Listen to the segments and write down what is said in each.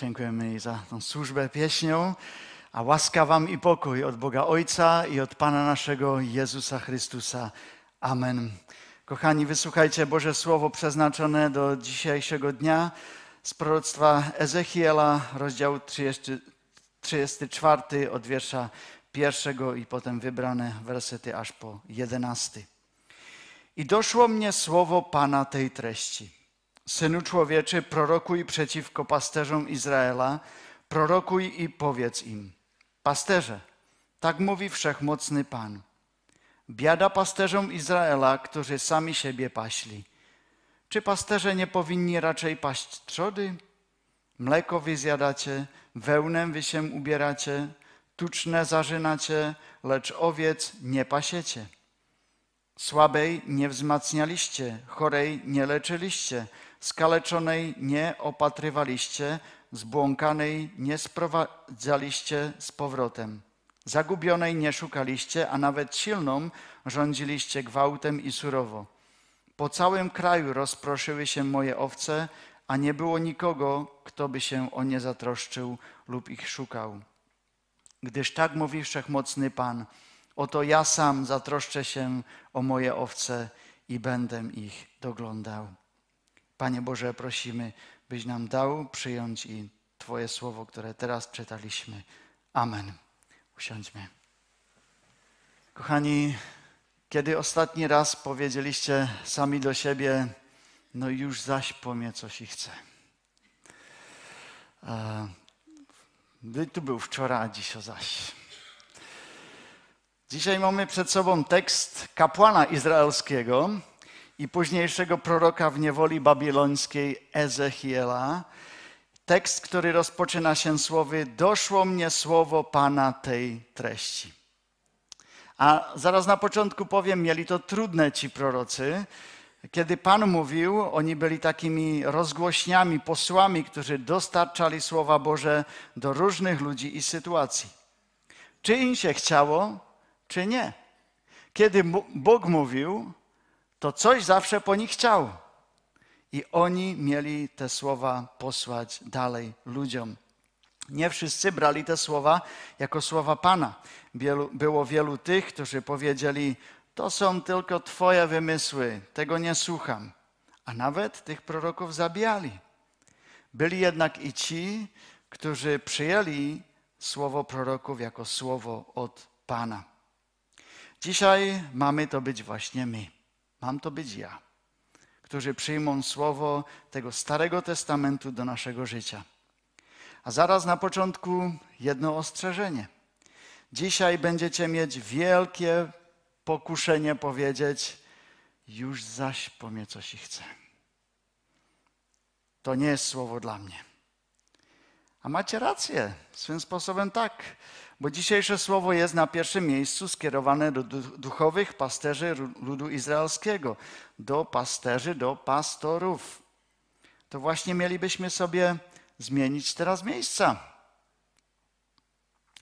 Dziękujemy jej za tą służbę pieśnią. A łaska wam i pokój od Boga Ojca i od Pana naszego Jezusa Chrystusa. Amen. Kochani, wysłuchajcie Boże Słowo przeznaczone do dzisiejszego dnia z proroctwa Ezechiela, rozdział 30, 34 od wiersza pierwszego i potem wybrane wersety aż po jedenasty. I doszło mnie słowo Pana tej treści. Synu człowieczy, prorokuj przeciwko pasterzom Izraela, prorokuj i powiedz im, pasterze, tak mówi wszechmocny Pan. Biada pasterzom Izraela, którzy sami siebie paśli. Czy pasterze nie powinni raczej paść trzody? Mleko wy zjadacie, wełnę wy się ubieracie, tuczne zarzynacie, lecz owiec nie pasiecie. Słabej nie wzmacnialiście, chorej nie leczyliście, skaleczonej nie opatrywaliście, zbłąkanej nie sprowadzaliście z powrotem. Zagubionej nie szukaliście, a nawet silną rządziliście gwałtem i surowo. Po całym kraju rozproszyły się moje owce, a nie było nikogo, kto by się o nie zatroszczył lub ich szukał. Gdyż tak mówi wszechmocny Pan, oto ja sam zatroszczę się o moje owce i będę ich doglądał. Panie Boże, prosimy, byś nam dał przyjąć i Twoje słowo, które teraz czytaliśmy. Amen. Usiądźmy. Kochani, kiedy ostatni raz powiedzieliście sami do siebie, no już zaś po mnie coś i chce. Tu był wczoraj, a dziś o zaś. Dzisiaj mamy przed sobą tekst kapłana izraelskiego i późniejszego proroka w niewoli babilońskiej Ezechiela. Tekst, który rozpoczyna się słowy: Doszło mnie słowo Pana tej treści. A zaraz na początku powiem, mieli to trudne ci prorocy. Kiedy Pan mówił, oni byli takimi rozgłośniami, posłami, którzy dostarczali Słowa Boże do różnych ludzi i sytuacji. Czy im się chciało, czy nie. Kiedy Bóg mówił, to coś zawsze po nich chciał. I oni mieli te słowa posłać dalej ludziom. Nie wszyscy brali te słowa jako słowa Pana. Było wielu tych, którzy powiedzieli: To są tylko Twoje wymysły, tego nie słucham. A nawet tych proroków zabijali. Byli jednak i ci, którzy przyjęli słowo proroków jako słowo od Pana. Dzisiaj mamy to być właśnie my. Mam to być ja, którzy przyjmą słowo tego Starego Testamentu do naszego życia. A zaraz na początku jedno ostrzeżenie. Dzisiaj będziecie mieć wielkie pokuszenie powiedzieć, już zaś po mnie coś i. To nie jest słowo dla mnie. Macie rację, swym sposobem tak, bo dzisiejsze słowo jest na pierwszym miejscu skierowane do duchowych pasterzy ludu izraelskiego, do pasterzy, do pastorów. To właśnie mielibyśmy sobie zmienić teraz miejsca.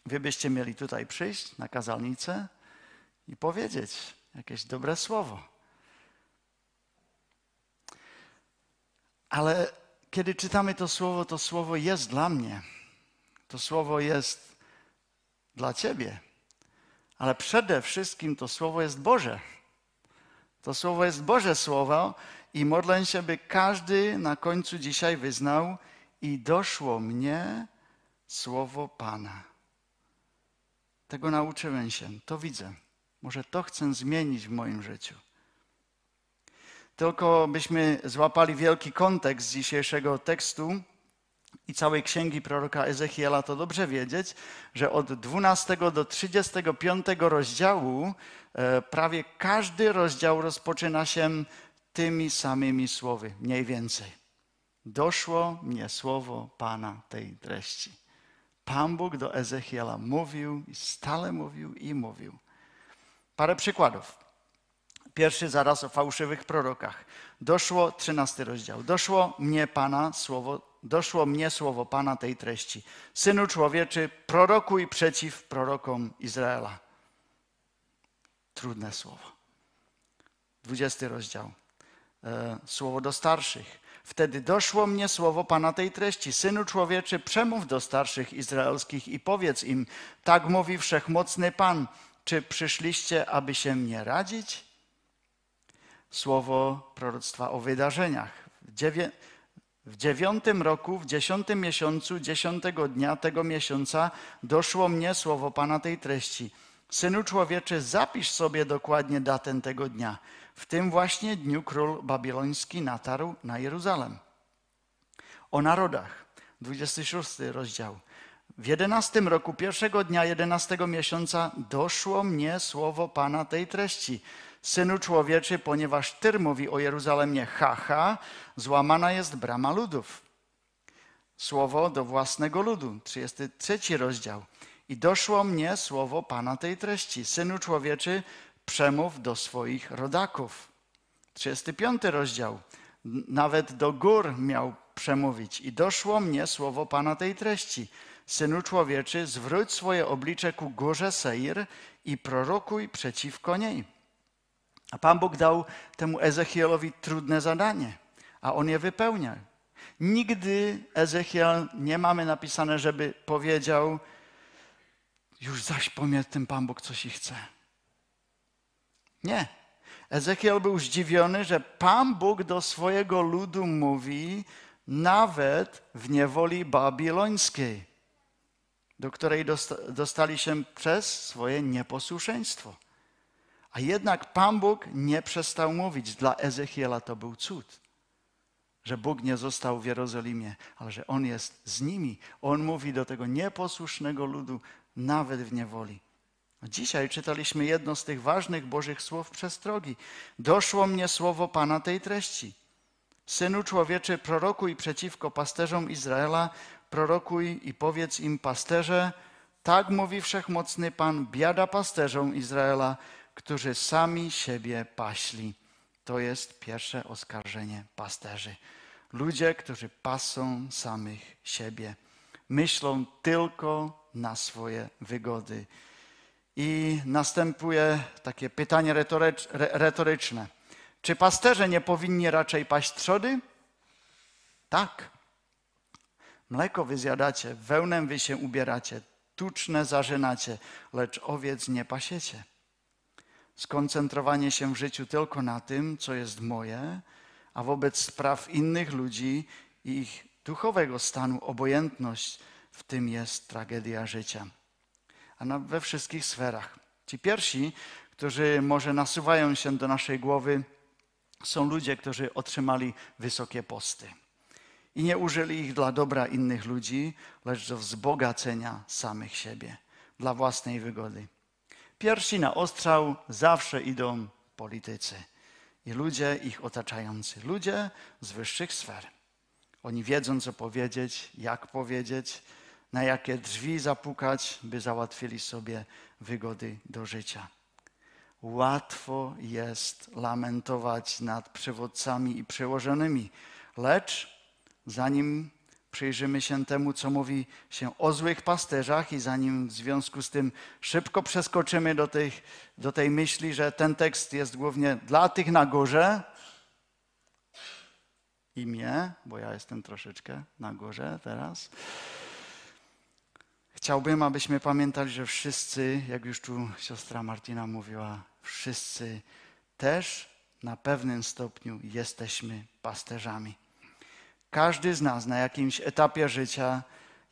Wy byście mieli tutaj przyjść na kazalnicę i powiedzieć jakieś dobre słowo. Ale kiedy czytamy to słowo, to słowo jest dla mnie. To słowo jest dla Ciebie. Ale przede wszystkim to słowo jest Boże. To słowo jest Boże Słowo i modlę się, by każdy na końcu dzisiaj wyznał i doszło mnie słowo Pana. Tego nauczyłem się, to widzę. Może to chcę zmienić w moim życiu. Tylko byśmy złapali wielki kontekst dzisiejszego tekstu i całej księgi proroka Ezechiela, to dobrze wiedzieć, że od 12 do 35 rozdziału e, prawie każdy rozdział rozpoczyna się tymi samymi słowy, mniej więcej. Doszło mnie słowo Pana tej treści. Pan Bóg do Ezechiela mówił stale mówił i mówił. Parę przykładów. Pierwszy zaraz o fałszywych prorokach. Doszło, trzynasty rozdział. Doszło mnie Pana słowo, doszło mnie słowo Pana tej treści. Synu człowieczy, prorokuj przeciw prorokom Izraela. Trudne słowo. Dwudziesty rozdział. E, słowo do starszych. Wtedy doszło mnie słowo Pana tej treści. Synu człowieczy, przemów do starszych izraelskich i powiedz im, tak mówi wszechmocny Pan, czy przyszliście, aby się mnie radzić? Słowo proroctwa o wydarzeniach. W dziewiątym roku, w dziesiątym miesiącu, dziesiątego dnia tego miesiąca doszło mnie słowo Pana tej treści. Synu człowieczy, zapisz sobie dokładnie datę tego dnia. W tym właśnie dniu król babiloński natarł na Jeruzalem. O narodach, 26 rozdział. W jedenastym roku, pierwszego dnia jedenastego miesiąca doszło mnie słowo Pana tej treści. Synu człowieczy, ponieważ Tyr mówi o Jeruzalemie, haha, złamana jest brama ludów. Słowo do własnego ludu, 33 rozdział. I doszło mnie słowo Pana tej treści. Synu człowieczy, przemów do swoich rodaków. 35 rozdział. Nawet do gór miał przemówić. I doszło mnie słowo Pana tej treści. Synu człowieczy, zwróć swoje oblicze ku górze Seir i prorokuj przeciwko niej. A Pan Bóg dał temu Ezechielowi trudne zadanie, a on je wypełnia. Nigdy Ezechiel nie mamy napisane, żeby powiedział, już zaś pomie tym Pan Bóg coś i chce. Nie. Ezechiel był zdziwiony, że Pan Bóg do swojego ludu mówi nawet w niewoli babilońskiej, do której dostali się przez swoje nieposłuszeństwo. A jednak Pan Bóg nie przestał mówić. Dla Ezechiela to był cud, że Bóg nie został w Jerozolimie, ale że On jest z nimi. On mówi do tego nieposłusznego ludu, nawet w niewoli. Dzisiaj czytaliśmy jedno z tych ważnych Bożych słów przestrogi. Doszło mnie słowo Pana tej treści. Synu człowieczy, prorokuj przeciwko pasterzom Izraela, prorokuj i powiedz im pasterze, tak mówi wszechmocny Pan, biada pasterzom Izraela, którzy sami siebie paśli. To jest pierwsze oskarżenie pasterzy. Ludzie, którzy pasą samych siebie, myślą tylko na swoje wygody. I następuje takie pytanie retoryczne. Czy pasterze nie powinni raczej paść trzody? Tak. Mleko wy zjadacie, wełnę wy się ubieracie, tuczne zażynacie, lecz owiec nie pasiecie. Skoncentrowanie się w życiu tylko na tym, co jest moje, a wobec spraw innych ludzi i ich duchowego stanu obojętność w tym jest tragedia życia. A na, we wszystkich sferach. Ci pierwsi, którzy może nasuwają się do naszej głowy, są ludzie, którzy otrzymali wysokie posty i nie użyli ich dla dobra innych ludzi, lecz do wzbogacenia samych siebie, dla własnej wygody. Pierwsi na ostrzał zawsze idą politycy i ludzie ich otaczający, ludzie z wyższych sfer. Oni wiedzą, co powiedzieć, jak powiedzieć, na jakie drzwi zapukać, by załatwili sobie wygody do życia. Łatwo jest lamentować nad przywódcami i przełożonymi, lecz zanim przyjrzymy się temu, co mówi się o złych pasterzach, i zanim w związku z tym szybko przeskoczymy do tej, do tej myśli, że ten tekst jest głównie dla tych na górze, i mnie, bo ja jestem troszeczkę na górze teraz. Chciałbym, abyśmy pamiętali, że wszyscy, jak już tu siostra Martina mówiła, wszyscy też na pewnym stopniu jesteśmy pasterzami. Każdy z nas na jakimś etapie życia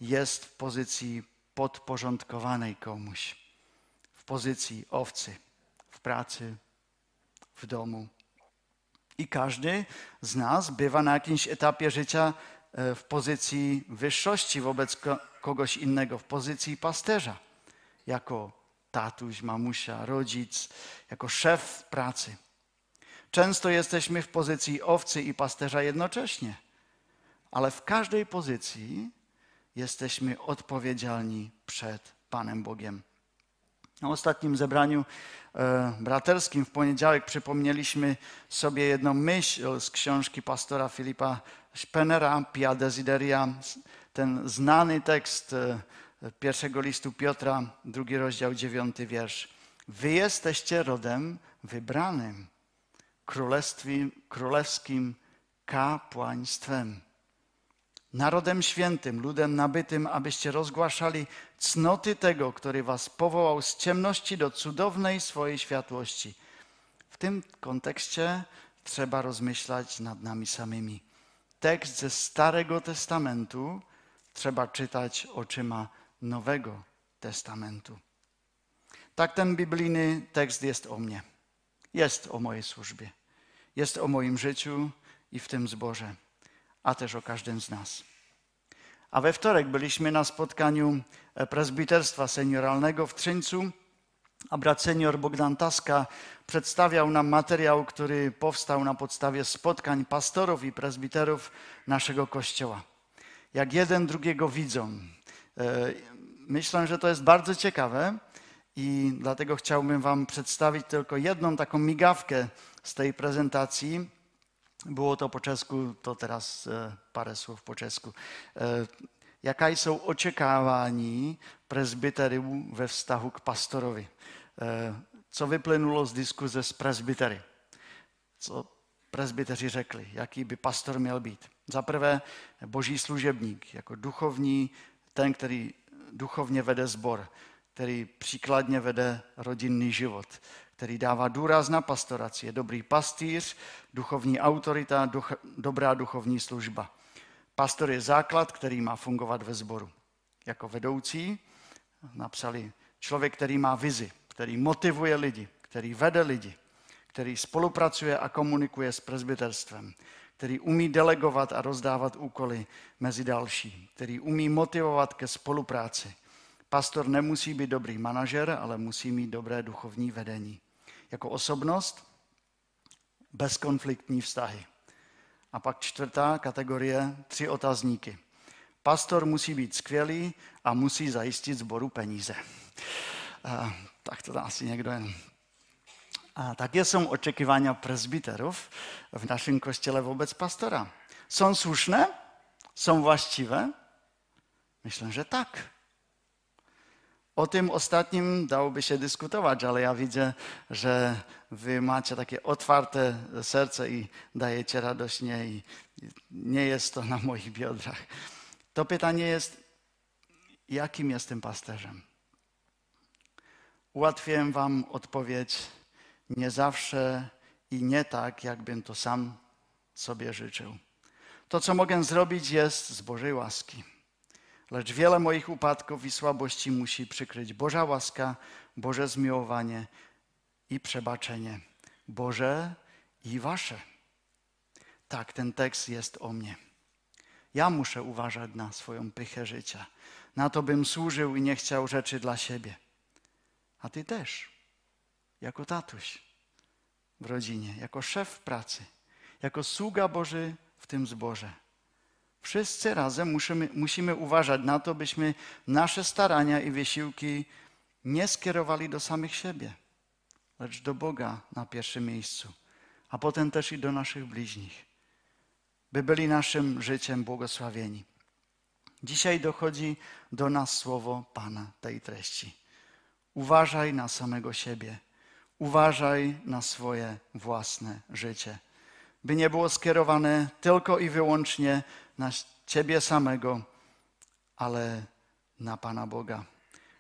jest w pozycji podporządkowanej komuś, w pozycji owcy, w pracy, w domu. I każdy z nas bywa na jakimś etapie życia e, w pozycji wyższości wobec kogoś innego, w pozycji pasterza, jako tatuś, mamusia, rodzic, jako szef pracy. Często jesteśmy w pozycji owcy i pasterza jednocześnie ale w każdej pozycji jesteśmy odpowiedzialni przed Panem Bogiem. Na ostatnim zebraniu e, braterskim w poniedziałek przypomnieliśmy sobie jedną myśl z książki pastora Filipa Spenera, Pia Desideria, ten znany tekst e, pierwszego listu Piotra, drugi rozdział, dziewiąty wiersz. Wy jesteście rodem wybranym, królewskim kapłaństwem. Narodem świętym, ludem nabytym, abyście rozgłaszali cnoty tego, który was powołał z ciemności do cudownej swojej światłości. W tym kontekście trzeba rozmyślać nad nami samymi. Tekst ze Starego Testamentu trzeba czytać oczyma Nowego Testamentu. Tak ten biblijny tekst jest o mnie. Jest o mojej służbie. Jest o moim życiu i w tym zborze, a też o każdym z nas. A we wtorek byliśmy na spotkaniu prezbiterstwa senioralnego w Trzyńcu, a brat senior Bogdan Taska przedstawiał nam materiał, który powstał na podstawie spotkań pastorów i prezbiterów naszego kościoła. Jak jeden drugiego widzą. E, myślę, że to jest bardzo ciekawe i dlatego chciałbym Wam przedstawić tylko jedną taką migawkę z tej prezentacji. Było to po czesku, to teraz e, parę słów po czesku. E, Jaká są oczekiwania prezbyteriów we vztahu k pastorowi? Co wypłynęło z dyskusji z prezbytery? Co prezbyteři řekli, jaký by pastor měl být? Za prvé, boží služebník, jako duchovní, ten, který duchovně vede zbor, který příkladně vede rodinný život, který dává důraz na pastoraci. Je dobrý pastýř, duchovní autorita, duch, dobrá duchovní služba. Pastor je základ, který má fungovat ve sboru. Jako vedoucí napsali člověk, který má vizi, který motivuje lidi, který vede lidi, který spolupracuje a komunikuje s prezbyterstvem, který umí delegovat a rozdávat úkoly mezi další, který umí motivovat ke spolupráci. Pastor nemusí být dobrý manažer, ale musí mít dobré duchovní vedení. Jako osobnost bezkonfliktní vztahy. A pak čtvrtá kategorie, tři otazníky. Pastor musí být skvělý a musí zajistit zboru peníze. A, tak to asi někdo jen. A takie są oczekiwania prezbiterów w naszym kościele wobec pastora. Są słuszne? Są właściwe? Myślę, że tak. O tym ostatnim dałoby się dyskutować, ale ja widzę, że wy macie takie otwarte serce i dajecie radośnie i nie jest to na moich biodrach. To pytanie jest, jakim jestem pasterzem? Ułatwiłem wam odpowiedź nie zawsze i nie tak, jakbym to sam sobie życzył. To, co mogę zrobić, jest z Bożej łaski. Lecz wiele moich upadków i słabości musi przykryć Boża łaska, Boże zmiłowanie i przebaczenie. Boże i Wasze. Tak, ten tekst jest o mnie. Ja muszę uważać na swoją pychę życia. Na to bym służył i nie chciał rzeczy dla siebie. A Ty też, jako tatuś w rodzinie, jako szef pracy, jako sługa Boży w tym zborze. Wszyscy razem musimy, musimy uważać na to, byśmy nasze starania i wysiłki nie skierowali do samych siebie, lecz do Boga na pierwszym miejscu, a potem też i do naszych bliźnich, by byli naszym życiem błogosławieni. Dzisiaj dochodzi do nas słowo Pana tej treści. Uważaj na samego siebie, uważaj na swoje własne życie, by nie było skierowane tylko i wyłącznie na Ciebie samego, ale na Pana Boga.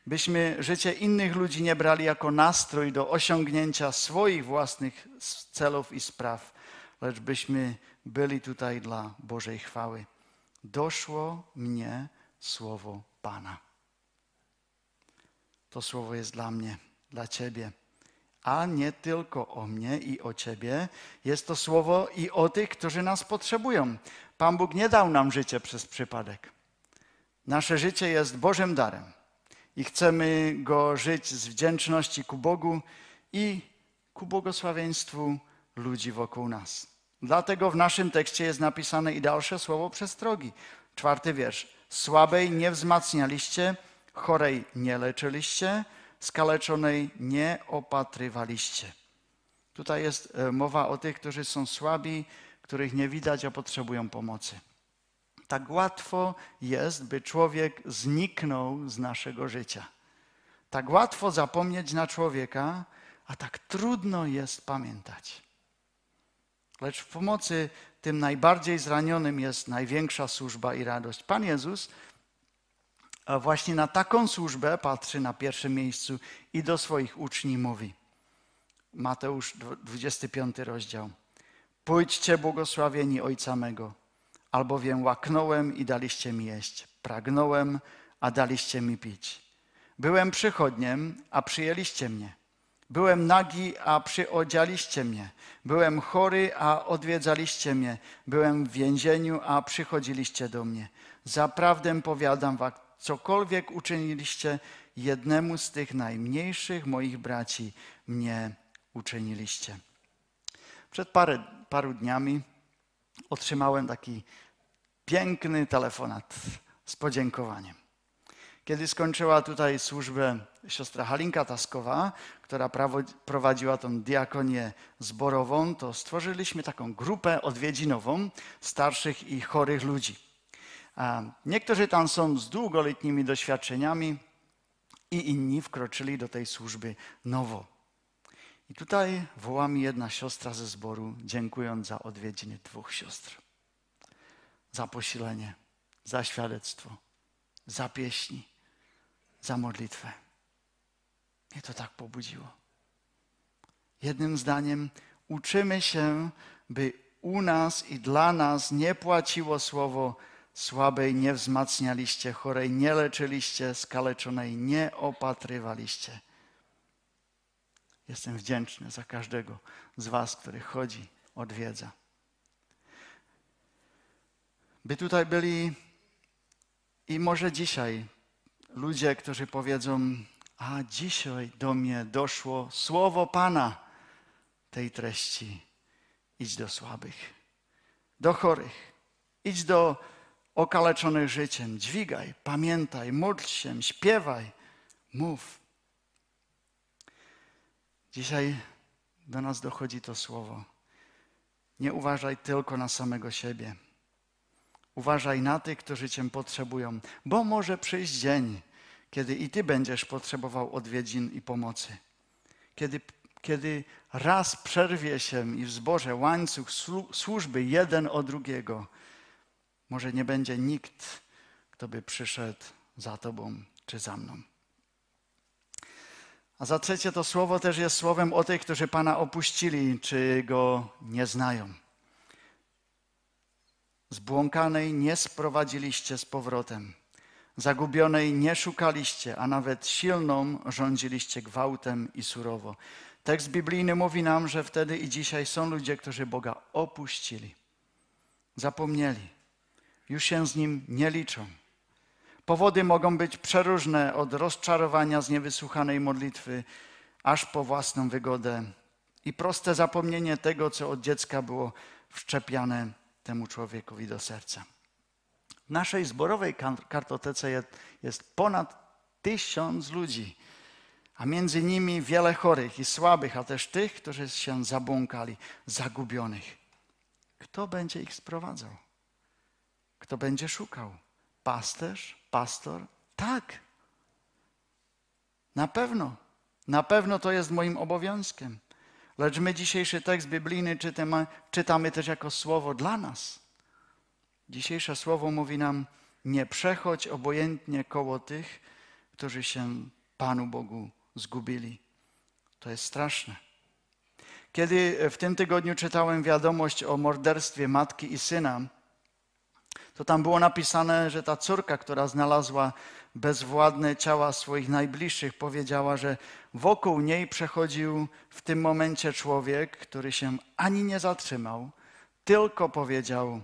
Byśmy życie innych ludzi nie brali jako nastrój do osiągnięcia swoich własnych celów i spraw, lecz byśmy byli tutaj dla Bożej chwały. Doszło mnie słowo Pana. To słowo jest dla mnie, dla Ciebie, a nie tylko o mnie i o Ciebie. Jest to słowo i o tych, którzy nas potrzebują. Pan Bóg nie dał nam życie przez przypadek. Nasze życie jest Bożym darem i chcemy go żyć z wdzięczności ku Bogu i ku błogosławieństwu ludzi wokół nas. Dlatego w naszym tekście jest napisane i dalsze słowo przestrogi. Czwarty wiersz. Słabej nie wzmacnialiście, chorej nie leczyliście, skaleczonej nie opatrywaliście. Tutaj jest e, mowa o tych, którzy są słabi, których nie widać, a potrzebują pomocy. Tak łatwo jest, by człowiek zniknął z naszego życia. Tak łatwo zapomnieć na człowieka, a tak trudno jest pamiętać. Lecz w pomocy tym najbardziej zranionym jest największa służba i radość. Pan Jezus właśnie na taką służbę patrzy na pierwszym miejscu i do swoich uczniów mówi. Mateusz 25 rozdział. Pójdźcie błogosławieni Ojca mego, albowiem łaknąłem i daliście mi jeść, pragnąłem, a daliście mi pić. Byłem przychodniem, a przyjęliście mnie. Byłem nagi, a przyodzialiście mnie. Byłem chory, a odwiedzaliście mnie. Byłem w więzieniu, a przychodziliście do mnie. Zaprawdę powiadam cokolwiek uczyniliście jednemu z tych najmniejszych moich braci, mnie uczyniliście. Przed parę, paru dniami otrzymałem taki piękny telefonat z podziękowaniem. Kiedy skończyła tutaj służbę siostra Halinka Taskowa, która prowadziła tą diakonię zborową, to stworzyliśmy taką grupę odwiedzinową starszych i chorych ludzi. Niektórzy tam są z długoletnimi doświadczeniami i inni wkroczyli do tej służby nowo. I tutaj woła mi jedna siostra ze zboru, dziękując za odwiedziny dwóch siostr. Za posilenie, za świadectwo, za pieśni, za modlitwę. Mnie to tak pobudziło. Jednym zdaniem, uczymy się, by u nas i dla nas nie płaciło słowo słabej, nie wzmacnialiście, chorej nie leczyliście, skaleczonej nie opatrywaliście. Jestem wdzięczny za każdego z Was, który chodzi, odwiedza. By tutaj byli i może dzisiaj ludzie, którzy powiedzą: A dzisiaj do mnie doszło słowo Pana tej treści. Idź do słabych, do chorych, idź do okaleczonych życiem. Dźwigaj, pamiętaj, módl się, śpiewaj, mów. Dzisiaj do nas dochodzi to słowo. Nie uważaj tylko na samego siebie. Uważaj na tych, którzy Cię potrzebują, bo może przyjść dzień, kiedy i Ty będziesz potrzebował odwiedzin i pomocy. Kiedy, kiedy raz przerwie się i w łańcuch służby jeden o drugiego, może nie będzie nikt, kto by przyszedł za Tobą czy za mną. A za trzecie to słowo też jest słowem o tych, którzy Pana opuścili, czy Go nie znają. Zbłąkanej nie sprowadziliście z powrotem. Zagubionej nie szukaliście, a nawet silną rządziliście gwałtem i surowo. Tekst biblijny mówi nam, że wtedy i dzisiaj są ludzie, którzy Boga opuścili, zapomnieli, już się z Nim nie liczą. Powody mogą być przeróżne, od rozczarowania z niewysłuchanej modlitwy, aż po własną wygodę i proste zapomnienie tego, co od dziecka było wszczepiane temu człowiekowi do serca. W naszej zborowej kartotece jest ponad tysiąc ludzi, a między nimi wiele chorych i słabych, a też tych, którzy się zabłąkali, zagubionych. Kto będzie ich sprowadzał? Kto będzie szukał? Pasterz? Pastor? Tak. Na pewno. Na pewno to jest moim obowiązkiem. Lecz my dzisiejszy tekst biblijny czytamy, czytamy też jako słowo dla nas. Dzisiejsze słowo mówi nam: nie przechodź obojętnie koło tych, którzy się Panu Bogu zgubili. To jest straszne. Kiedy w tym tygodniu czytałem wiadomość o morderstwie matki i syna, to tam było napisane, że ta córka, która znalazła bezwładne ciała swoich najbliższych, powiedziała, że wokół niej przechodził w tym momencie człowiek, który się ani nie zatrzymał, tylko powiedział: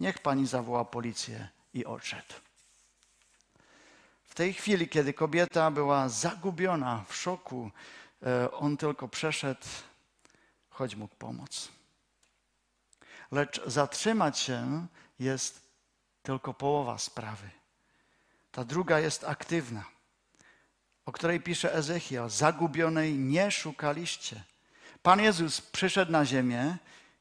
Niech pani zawoła policję i odszedł. W tej chwili, kiedy kobieta była zagubiona w szoku, e, on tylko przeszedł, choć mógł pomóc. Lecz zatrzymać się jest tylko połowa sprawy. Ta druga jest aktywna, o której pisze Ezechiel. Zagubionej nie szukaliście. Pan Jezus przyszedł na ziemię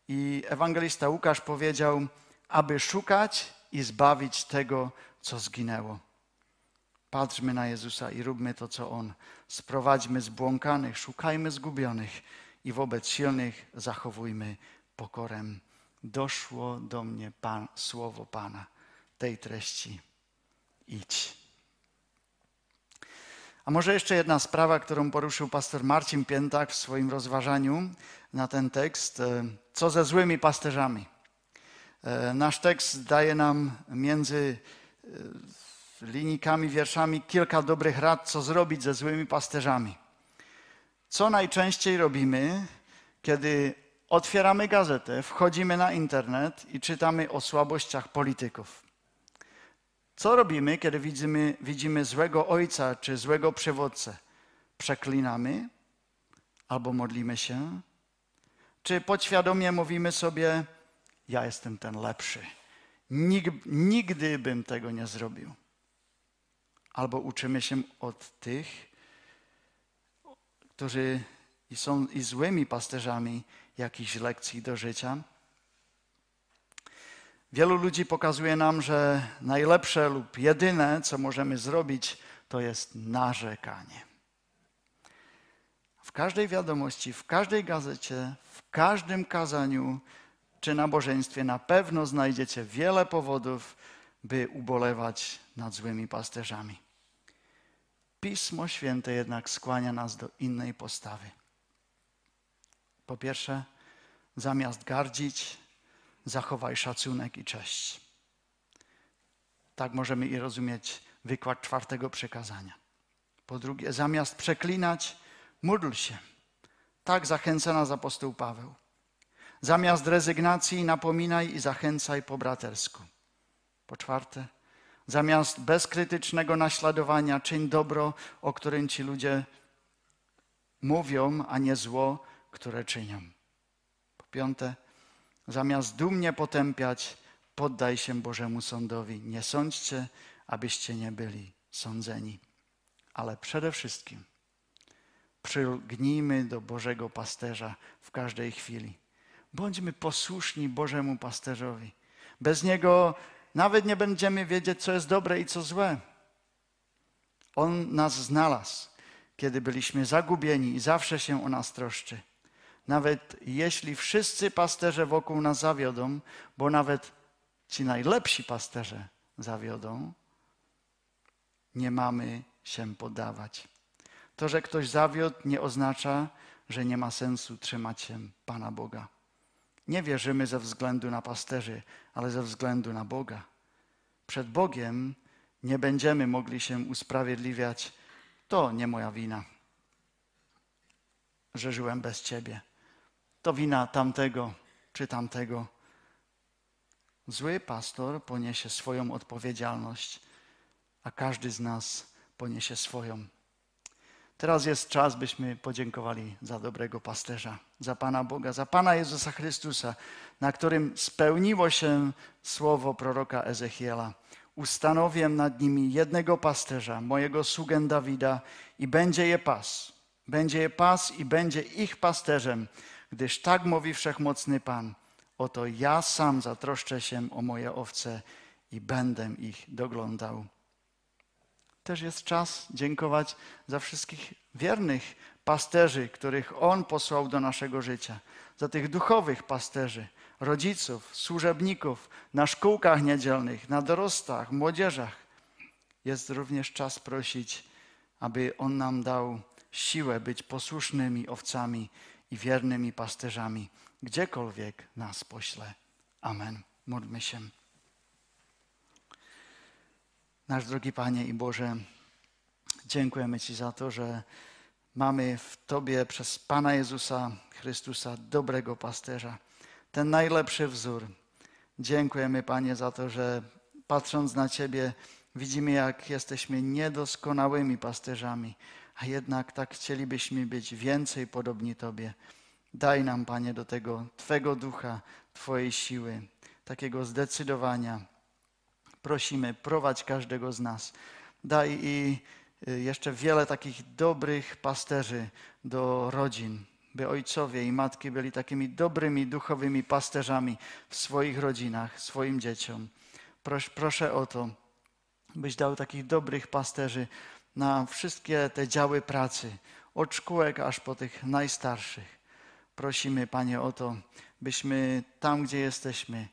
i ewangelista Łukasz powiedział, aby szukać i zbawić tego, co zginęło. Patrzmy na Jezusa i róbmy to, co On. Sprowadźmy zbłąkanych, szukajmy zgubionych i wobec silnych zachowujmy pokorę doszło do mnie Pan, słowo Pana tej treści. Idź. A może jeszcze jedna sprawa, którą poruszył pastor Marcin Piętak w swoim rozważaniu na ten tekst. E, co ze złymi pasterzami? E, nasz tekst daje nam między e, linijkami, wierszami kilka dobrych rad, co zrobić ze złymi pasterzami. Co najczęściej robimy, kiedy otwieramy gazetę, wchodzimy na internet i czytamy o słabościach polityków? Co robimy, kiedy widzimy, widzimy złego ojca czy złego przywódcę? Przeklinamy albo modlimy się? Czy podświadomie mówimy sobie, ja jestem ten lepszy? nigdy bym tego nie zrobił. Albo uczymy się od tych, którzy są i złymi pasterzami jakichś lekcji do życia. Wielu ludzi pokazuje nam, że najlepsze lub jedyne, co możemy zrobić, to jest narzekanie. W każdej wiadomości, w każdej gazecie, w każdym kazaniu czy nabożeństwie na pewno znajdziecie wiele powodów, by ubolewać nad złymi pasterzami. Pismo Święte jednak skłania nas do innej postawy. Po pierwsze, zamiast gardzić, zachowaj szacunek i cześć. Tak możemy i rozumieć wykład czwartego przekazania. Po drugie, zamiast przeklinać, módl się. Tak zachęca nas apostoł Paweł. Zamiast rezygnacji napominaj i zachęcaj po bratersku. Po czwarte, zamiast bezkrytycznego naśladowania czyń dobro, o którym ci ludzie mówią, a nie zło, które czynią. Po piąte, Zamiast dumnie potępiać, poddaj się Bożemu sądowi. Nie sądźcie, abyście nie byli sądzeni. Ale przede wszystkim przylgnijmy do Bożego pasterza w każdej chwili. Bądźmy posłuszni Bożemu pasterzowi. Bez niego nawet nie będziemy wiedzieć, co jest dobre i co złe. On nas znalazł, kiedy byliśmy zagubieni i zawsze się o nas troszczy. Nawet jeśli wszyscy pasterze wokół nas zawiodą, bo nawet ci najlepsi pasterze zawiodą, nie mamy się podawać. To, że ktoś zawiódł, nie oznacza, że nie ma sensu trzymać się Pana Boga. Nie wierzymy ze względu na pasterzy, ale ze względu na Boga. Przed Bogiem nie będziemy mogli się usprawiedliwiać. To nie moja wina, że żyłem bez Ciebie to wina tamtego czy tamtego. Zły pastor poniesie swoją odpowiedzialność, a każdy z nas poniesie swoją. Teraz jest czas, byśmy podziękowali za dobrego pasterza, za Pana Boga, za Pana Jezusa Chrystusa, na którym spełniło się słowo proroka Ezechiela. Ustanowię nad nimi jednego pasterza, mojego sługę Dawida, i będzie je pas. Będzie je pas i będzie ich pasterzem gdyż tak mówi wszechmocny Pan. Oto ja sam zatroszczę się o moje owce i będę ich doglądał. Też jest czas dziękować za wszystkich wiernych pasterzy, których On posłał do naszego życia, za tych duchowych pasterzy, rodziców, służebników na szkółkach niedzielnych, na dorostach, młodzieżach. Jest również czas prosić, aby On nam dał siłę być posłusznymi owcami i wiernymi pasterzami, gdziekolwiek nas pośle. Amen. Módlmy się. Nasz drogi Panie i Boże, dziękujemy Ci za to, że mamy w Tobie przez Pana Jezusa Chrystusa dobrego pasterza, ten najlepszy wzór. Dziękujemy Panie za to, że patrząc na Ciebie widzimy, jak jesteśmy niedoskonałymi pasterzami, a jednak tak chcielibyśmy być więcej podobni Tobie. Daj nam, Panie, do tego Twego ducha, Twojej siły, takiego zdecydowania. Prosimy, prowadź każdego z nas. Daj i y, jeszcze wiele takich dobrych pasterzy do rodzin, by ojcowie i matki byli takimi dobrymi duchowymi pasterzami w swoich rodzinach, swoim dzieciom. Pros, proszę o to, byś dał takich dobrych pasterzy na wszystkie te działy pracy, od szkółek aż po tych najstarszych. Prosimy, Panie, o to, byśmy tam, gdzie jesteśmy,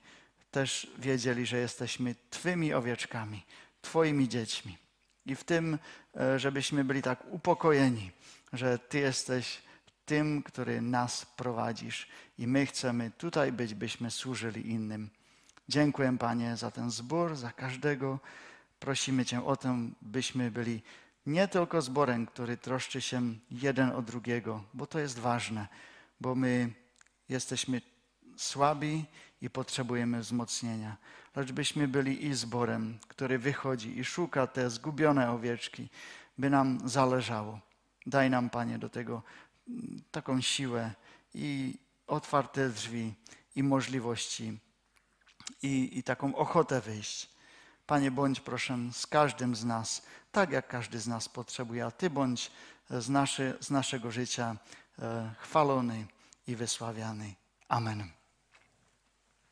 też wiedzieli, że jesteśmy Twymi owieczkami, Twoimi dziećmi. I w tym, e, żebyśmy byli tak upokojeni, że Ty jesteś tym, który nas prowadzisz i my chcemy tutaj być, byśmy służyli innym. Dziękuję Panie za ten zbór, za każdego. Prosimy Cię o to, byśmy byli nie tylko zborem, który troszczy się jeden o drugiego, bo to jest ważne, bo my jesteśmy słabi i potrzebujemy wzmocnienia. Lecz byśmy byli i zborem, który wychodzi i szuka te zgubione owieczki, by nam zależało. Daj nam, Panie, do tego mm, taką siłę i otwarte drzwi i możliwości i, i taką ochotę wyjść. Panie, bądź proszę z każdym z nas, tak jak każdy z nas potrzebuje, a Ty bądź z, naszy, z naszego życia e, chwalony i wysławiany. Amen.